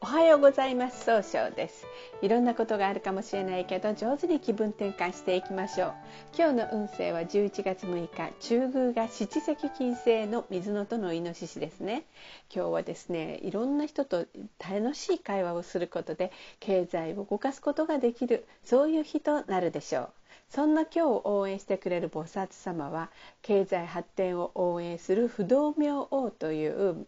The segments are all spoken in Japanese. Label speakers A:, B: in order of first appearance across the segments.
A: おはようございます。総称です。いろんなことがあるかもしれないけど上手に気分転換していきましょう。今日の運勢は11月6日中宮が七石金星の水のとのイノシシですね。今日はですねいろんな人と楽しい会話をすることで経済を動かすことができるそういう日となるでしょう。そんな今日を応援してくれる菩薩様は経済発展を応援する不動明王という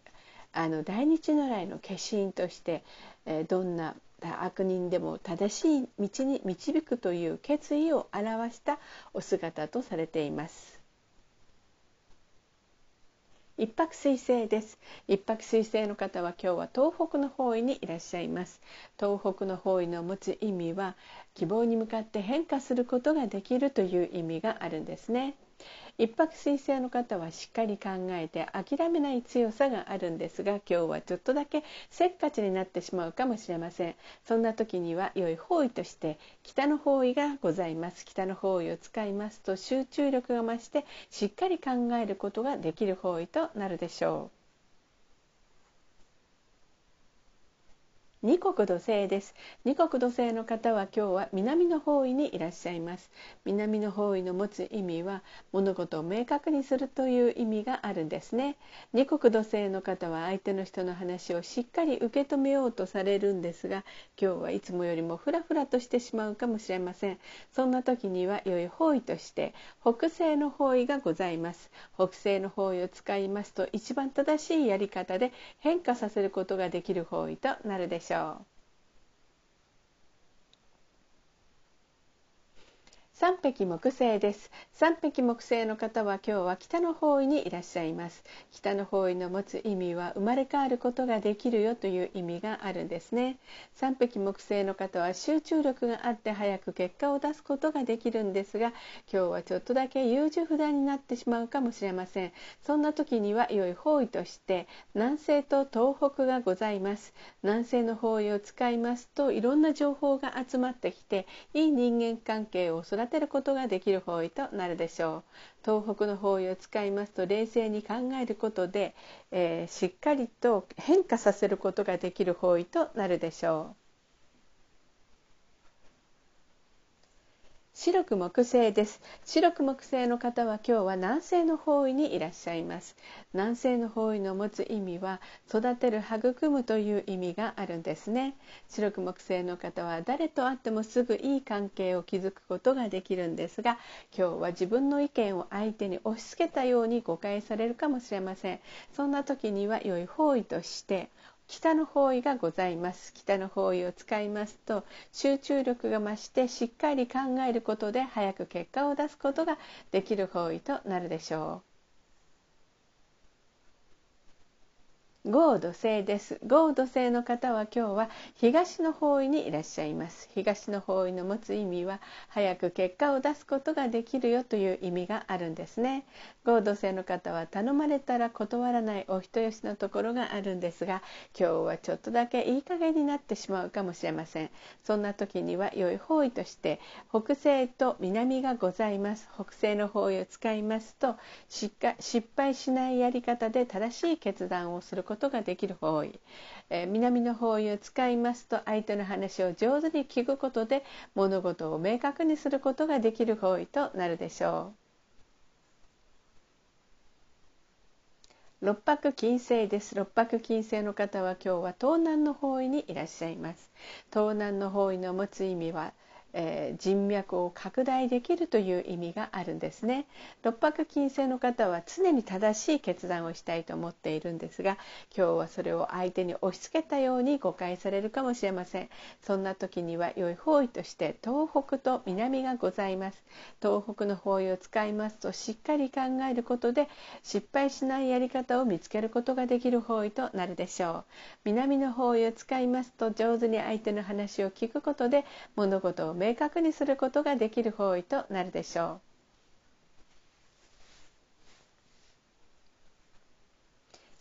A: あの大日如来の化身として、えー、どんな悪人でも正しい道に導くという決意を表したお姿とされています。一泊水星です。一泊水星の方は今日は東北の方位にいらっしゃいます。東北の方位の持つ意味は希望に向かって変化することができるという意味があるんですね。一泊水星の方はしっかり考えて諦めない強さがあるんですが今日はちょっとだけせっかちになってしまうかもしれません。そんな時には良い方位として北の方位がございます北の方位を使いますと集中力が増してしっかり考えることができる方位となるでしょう。二国土星です。二国土星の方は今日は南の方位にいらっしゃいます。南の方位の持つ意味は物事を明確にするという意味があるんですね。二国土星の方は相手の人の話をしっかり受け止めようとされるんですが今日はいつもよりもフラフラとしてしまうかもしれません。そんな時には良い方位として北西の方位がございます。北西の方位を使いますと一番正しいやり方で変化させることができる方位となるでしょう。しょう三匹木星です。三匹木星の方は今日は北の方位にいらっしゃいます。北の方位の持つ意味は生まれ変わることができるよという意味があるんですね。三匹木星の方は集中力があって早く結果を出すことができるんですが今日はちょっとだけ優柔不断になってしまうかもしれません。そんな時には良い方位として南西と東北がございます。南西の方位を使いますといろんな情報が集まってきていい人間関係を育てることができる方位となるでしょう。東北の方位を使いますと冷静に考えることで、えー、しっかりと変化させることができる方位となるでしょう。白く木星です。白く木星の方は今日は南西の方位にいらっしゃいます。南西の方位の持つ意味は育てる育むという意味があるんですね。白く木星の方は誰と会ってもすぐいい関係を築くことができるんですが今日は自分の意見を相手に押し付けたように誤解されるかもしれません。そんな時には良い方位として北の方位がございます。北の方位を使いますと集中力が増してしっかり考えることで早く結果を出すことができる方位となるでしょう。豪土星です。豪土星の方は今日は東の方位にいらっしゃいます。東の方位の持つ意味は早く結果を出すことができるよという意味があるんですね。豪土星の方は頼まれたら断らないお人よしのところがあるんですが今日はちょっとだけいい加減になってしまうかもしれません。そんな時には良い方位として北西と南がございます。北西の方位を使いますと失敗しないやり方で正しい決断をすることことができる方位、えー、南の方位を使いますと相手の話を上手に聞くことで物事を明確にすることができる方位となるでしょう。六白金星です。六白金星の方は今日は東南の方位にいらっしゃいます。東南の方位の持つ意味はえー、人脈を拡大できるという意味があるんですね。六白金星の方は常に正しい決断をしたいと思っているんですが今日はそれを相手に押し付けたように誤解されるかもしれません。そんな時には良い方位として東北と南がございます。東北の方位を使いますとしっかり考えることで失敗しないやり方を見つけることができる方位となるでしょう。南の方位を使いますと上手に相手の話を聞くことで物事を明確にすることができる方位となるでしょう。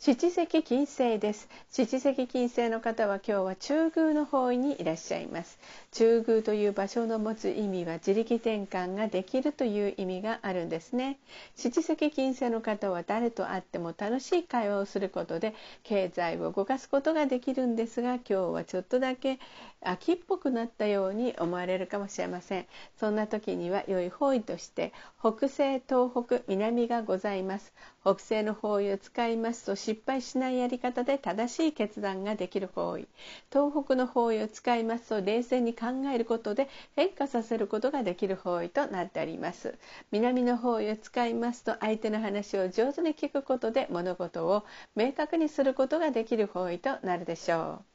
A: 七石金星です。七石金星の方は今日は中宮の方位にいらっしゃいます。中宮という場所の持つ意味は自力転換ができるという意味があるんですね。七石金星の方は誰と会っても楽しい会話をすることで経済を動かすことができるんですが今日はちょっとだけ秋っぽくなったように思われるかもしれません。そんな時には良い方位として北西東北南がございます。北西の方位を使いますと失敗しないやり方で正しい決断ができる方位東北の方位を使いますと冷静に考えることで変化させることができる方位となっております。南の方位を使いますと相手の話を上手に聞くことで物事を明確にすることができる方位となるでしょう。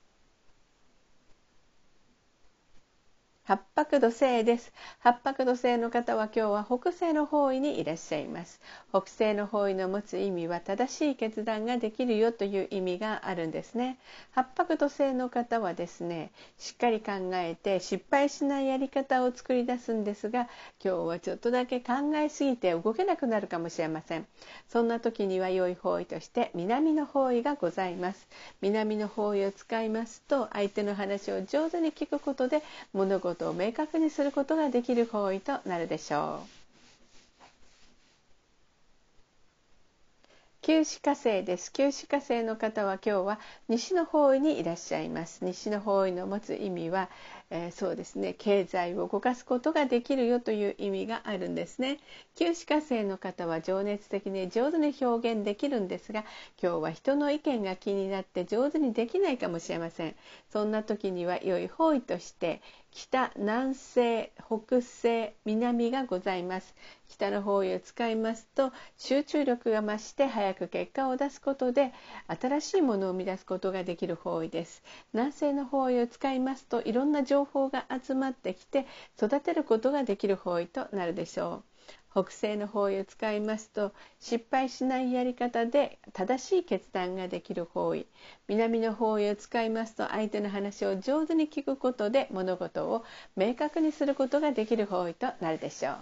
A: 八白土星です。八白土星の方は今日は北西の方位にいらっしゃいます。北西の方位の持つ意味は正しい決断ができるよという意味があるんですね。八白土星の方はですねしっかり考えて失敗しないやり方を作り出すんですが今日はちょっとだけ考えすぎて動けなくなるかもしれません。そんな時には良い方位として南の方位がございます。南の方位を使いますと相手の話を上手に聞くことで物事ことを明確にすることができる行為となるでしょう。九死火星です。九死火星の方は今日は西の方位にいらっしゃいます。西の方位の持つ意味は、えー、そうですね。経済を動かすことができるよという意味があるんですね。九死火星の方は情熱的に上手に表現できるんですが今日は人の意見が気になって上手にできないかもしれません。そんな時には良い方位として北南西北西南がございます。北の方位を使いますと集中力が増して早く結果を出すことで新しいものを生み出すことができる方位です。南西の方位を使いますといろんな情報が集まってきて育てることができる方位となるでしょう。北西の方位を使いますと失敗しないやり方で正しい決断ができる方位。南の方位を使いますと相手の話を上手に聞くことで物事を明確にすることができる方位となるでしょう。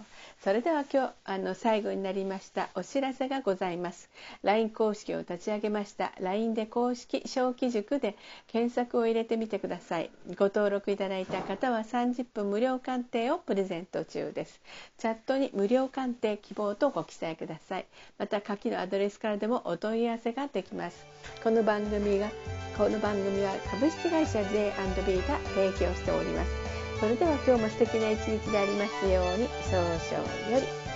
A: それでは今日あの最後になりましたお知らせがございます。LINE 公式を立ち上げました。LINE で公式小規塾で検索を入れてみてください。ご登録いただいた方は30分無料鑑定をプレゼント中です。チャットに無料鑑鑑定希望とご記載ください。また下記のアドレスからでもお問い合わせができます。この番組がこの番組は株式会社 J&B が提供しております。それでは今日も素敵な一日でありますように早々より。